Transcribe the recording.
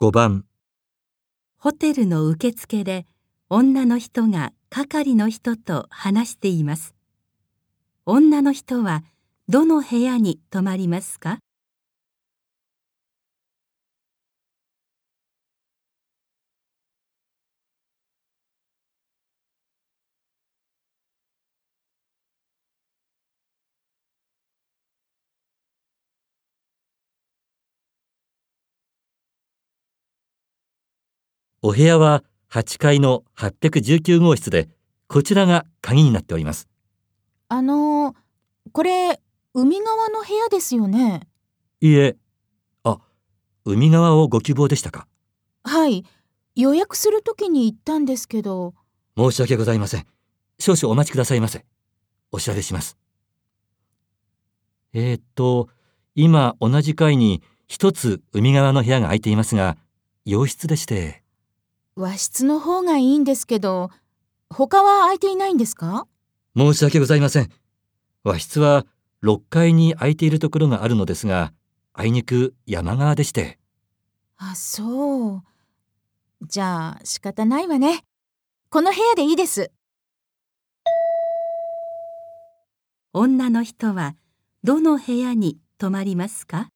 5番ホテルの受付で女の人が係の人と話しています。女の人はどの部屋に泊まりますか？お部屋は8階の819号室で、こちらが鍵になっております。あのー、これ、海側の部屋ですよね？いいえ、あ、海側をご希望でしたか？はい。予約するときに行ったんですけど、申し訳ございません。少々お待ちくださいませ。お知らせします。えー、っと、今同じ階に一つ海側の部屋が空いていますが、洋室でして、和室の方がいいんですけど、他は空いていないんですか？申し訳ございません。和室は6階に空いているところがあるのですが、あいにく山側でして、あ、そう。じゃあ仕方ないわね。この部屋でいいです。女の人はどの部屋に泊まりますか？